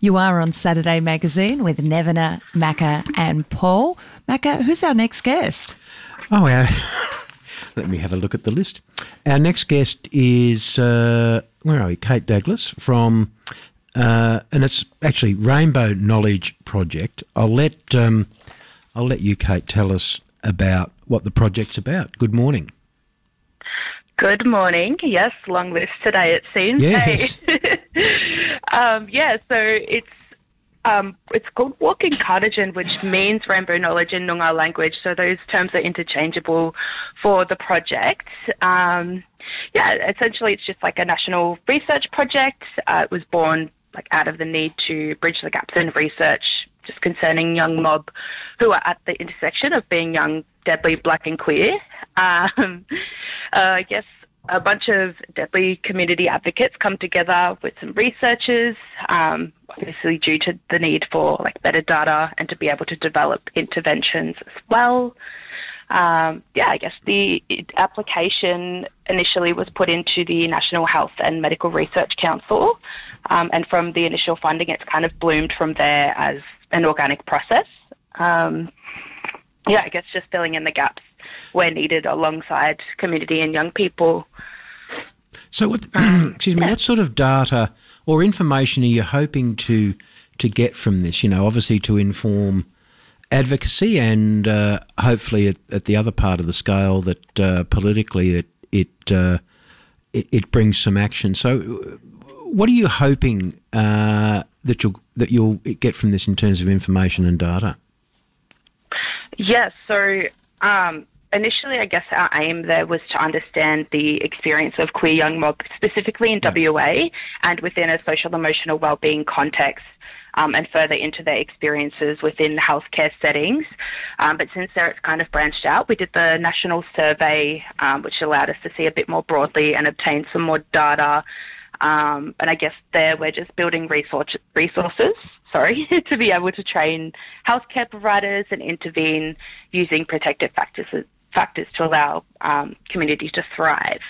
You are on Saturday Magazine with Nevena, Macca, and Paul. Macca, who's our next guest? Oh, yeah. Let me have a look at the list. Our next guest is, uh, where are we? Kate Daglas from, uh, and it's actually Rainbow Knowledge Project. I'll let, um, I'll let you, Kate, tell us about what the project's about. Good morning. Good morning. Yes, long list today it seems. Yes. um, yeah, so it's um, it's called Walkern Katatdjin, which means rainbow knowledge in Noongar language. So those terms are interchangeable for the project. Um, yeah, essentially it's just like a national research project. Uh, it was born like out of the need to bridge the gaps in research just concerning young mob who are at the intersection of being young, deadly, black and queer. Um, uh, I guess a bunch of deadly community advocates come together with some researchers, um, obviously due to the need for like better data and to be able to develop interventions as well. Um, yeah, I guess the application initially was put into the National Health and Medical Research Council, um, and from the initial funding, it's kind of bloomed from there as an organic process. Um, yeah, I guess just filling in the gaps where needed alongside community and young people. So, what, excuse me, what sort of data or information are you hoping to to get from this? You know, obviously to inform advocacy and uh, hopefully at, at, the other part of the scale that uh, politically it it, uh, it, it brings some action. So, what are you hoping uh, that you'll that you'll get from this in terms of information and data? Yes. So um, initially, I guess our aim there was to understand the experience of queer young mob, specifically in yeah. WA and within a social emotional wellbeing context. Um, and further into their experiences within healthcare settings. Um, but since there it's kind of branched out, we did the national survey, um, which allowed us to see a bit more broadly and obtain some more data. Um, and I guess there we're just building resource, resources sorry, to be able to train healthcare providers and intervene using protective factors, factors to allow um, to thrive.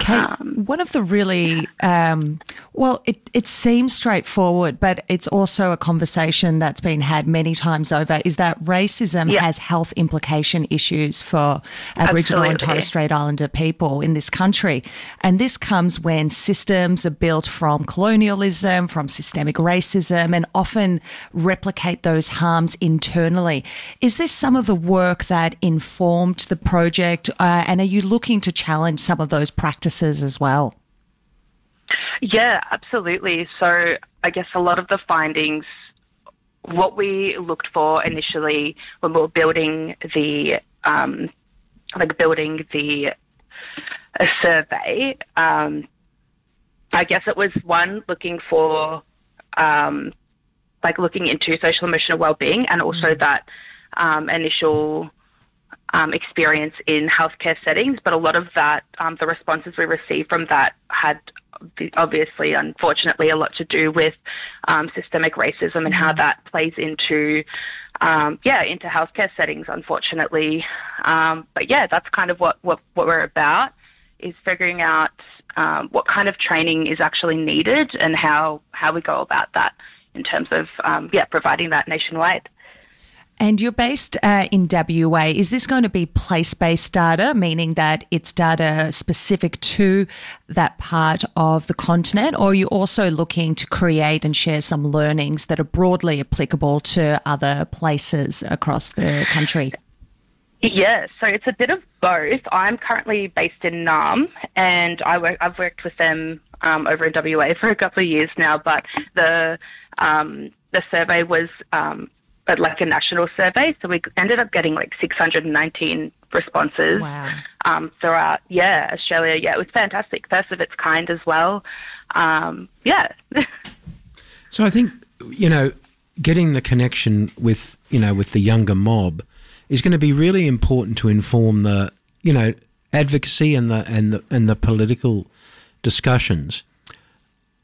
Kate, um, one of the really, um, well, it, it seems straightforward, but it's also a conversation that's been had many times over is that racism yeah. has health implication issues for Aboriginal Absolutely. and Torres Strait Islander people in this country. And this comes when systems are built from colonialism, from systemic racism, and often replicate those harms internally. Is this some of the work that informed the project? Uh, and are you looking to challenge some of those practices? Practices as well? Yeah, absolutely. So I guess a lot of the findings, what we looked for initially when we were building the, um, like building the a survey, um, I guess it was one looking for, um, like looking into social emotional well-being and also mm. that um, initial um, experience in healthcare settings, but a lot of that, um, the responses we received from that had obviously, unfortunately, a lot to do with um, systemic racism and how mm-hmm. that plays into, um, yeah, into healthcare settings, unfortunately. Um, but yeah, that's kind of what, what, what we're about is figuring out um, what kind of training is actually needed and how, how we go about that in terms of, yeah, providing that nationwide. And you're based uh, in WA. Is this going to be place based data, meaning that it's data specific to that part of the continent? Or are you also looking to create and share some learnings that are broadly applicable to other places across the country? Yeah, so it's a bit of both. I'm currently based in Naarm, and I work, I've worked with them um, over in WA for a couple of years now. But the um, the survey was um, but like a national survey. So we ended up getting like 619 responses wow. um, throughout, yeah, Australia. Yeah, it was fantastic. First of its kind as well. Um, yeah. So I think you know, getting the connection with you know with the younger mob is going to be really important to inform the you know advocacy and the and the and the political discussions.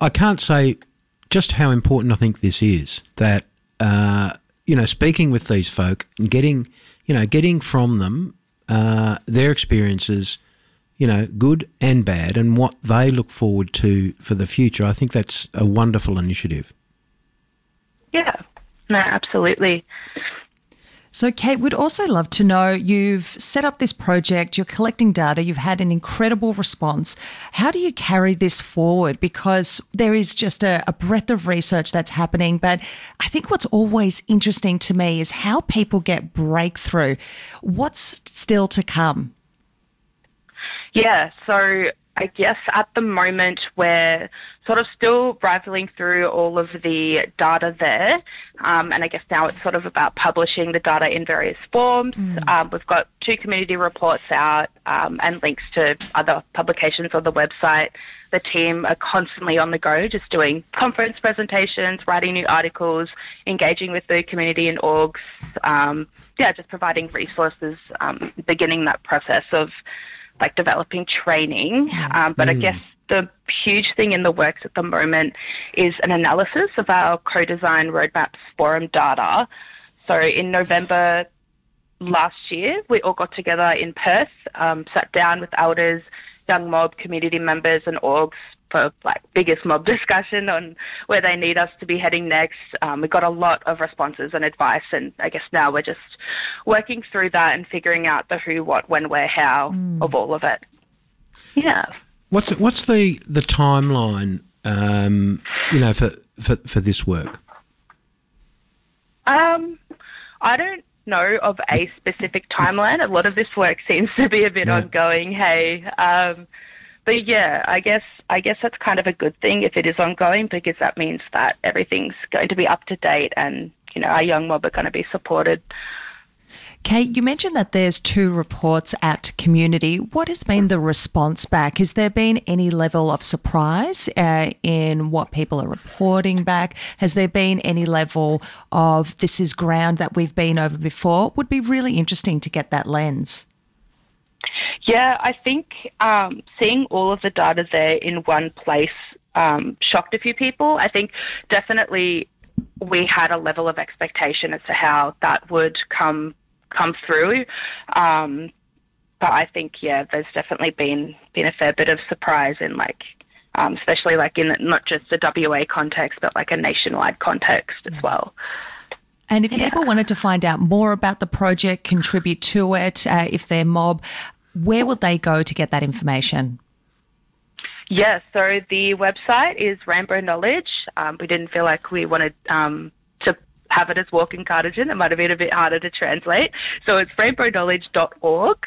I can't say just how important I think this is. That uh, you know, speaking with these folk and getting you know getting from them uh, their experiences, you know, good and bad, and what they look forward to for the future. I think that's a wonderful initiative. Yeah, no, absolutely. So, Kate, we'd also love to know you've set up this project, you're collecting data, you've had an incredible response. How do you carry this forward? Because there is just a, a, breadth of research that's happening. But I think what's always interesting to me is how people get breakthrough. What's still to come? Yeah, so I guess at the moment we're sort of still rifling through all of the data there. Um, and I guess now it's sort of about publishing the data in various forms. Mm. Um, we've got two community reports out um, and links to other publications on the website. The team are constantly on the go, just doing conference presentations, writing new articles, engaging with the community and orgs. Um, yeah, just providing resources, um, beginning that process of like developing training. Um, but mm. I guess the huge thing in the works at the moment is an analysis of our co-design roadmaps forum data. So in November last year, we all got together in Perth, um, sat down with elders, young mob community members and orgs for like biggest mob discussion on where they need us to be heading next. Um, we got a lot of responses and advice, and I guess now we're just working through that and figuring out the who, what, when, where, how mm. of all of it. Yeah. What's what's the the timeline? Um, you know, for for for this work. Um, I don't know of a specific timeline. A lot of this work seems to be a bit yeah. ongoing. Hey, um, but yeah, I guess I guess that's kind of a good thing if it is ongoing because that means that everything's going to be up to date and you know our young mob are going to be supported. Kate, you mentioned that there's two reports at community. What has been the response back? Has there been any level of surprise uh, in what people are reporting back? Has there been any level of this is ground that we've been over before? Would be really interesting to get that lens. Yeah, I think um, seeing all of the data there in one place um, shocked a few people. I think definitely we had a level of expectation as to how that would come come through. Um, but I think yeah, there's definitely been been a fair bit of surprise in like, um, especially like in not just the WA context, but like a nationwide context as well. And if yeah. people wanted to find out more about the project, contribute to it, uh, if they're mob, where would they go to get that information? Yeah, so the website is Rainbow Knowledge. Um, we didn't feel like we wanted um, to have it as Walkern Katatdjin. It might have been a bit harder to translate. So it's rainbowknowledge.org.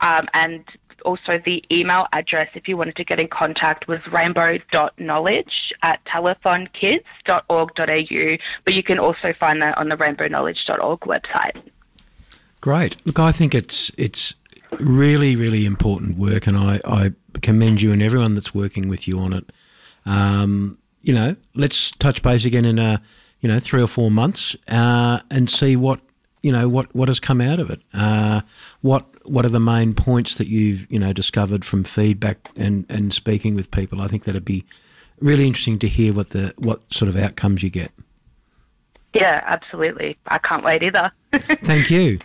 Um, and also the email address if you wanted to get in contact was rainbow.knowledge at telethonkids.org.au. But you can also find that on the rainbowknowledge.org website. Great. Look, I think it's it's really, really important work, and I, I commend you and everyone that's working with you on it. Um, you know, let's touch base again in a, you know, three or four months uh, and see what you know what what has come out of it. Uh, what what are the main points that you've you know discovered from feedback and and speaking with people? I think that'd be really interesting to hear what the what sort of outcomes you get. Yeah, absolutely. I can't wait either. Thank you.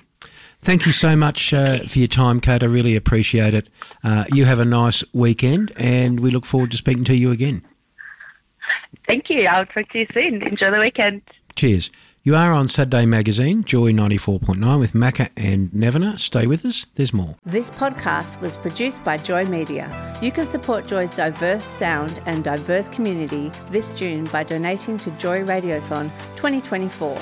Thank you so much uh, for your time, Kate. I really appreciate it. Uh, you have a nice weekend, and we look forward to speaking to you again. Thank you. I'll talk to you soon. Enjoy the weekend. Cheers. You are on Saturday Magazine, Joy 94.9 with Macca and Nevena. Stay with us, there's more. This podcast was produced by Joy Media. You can support Joy's diverse sound and diverse community this June by donating to Joy Radiothon 2024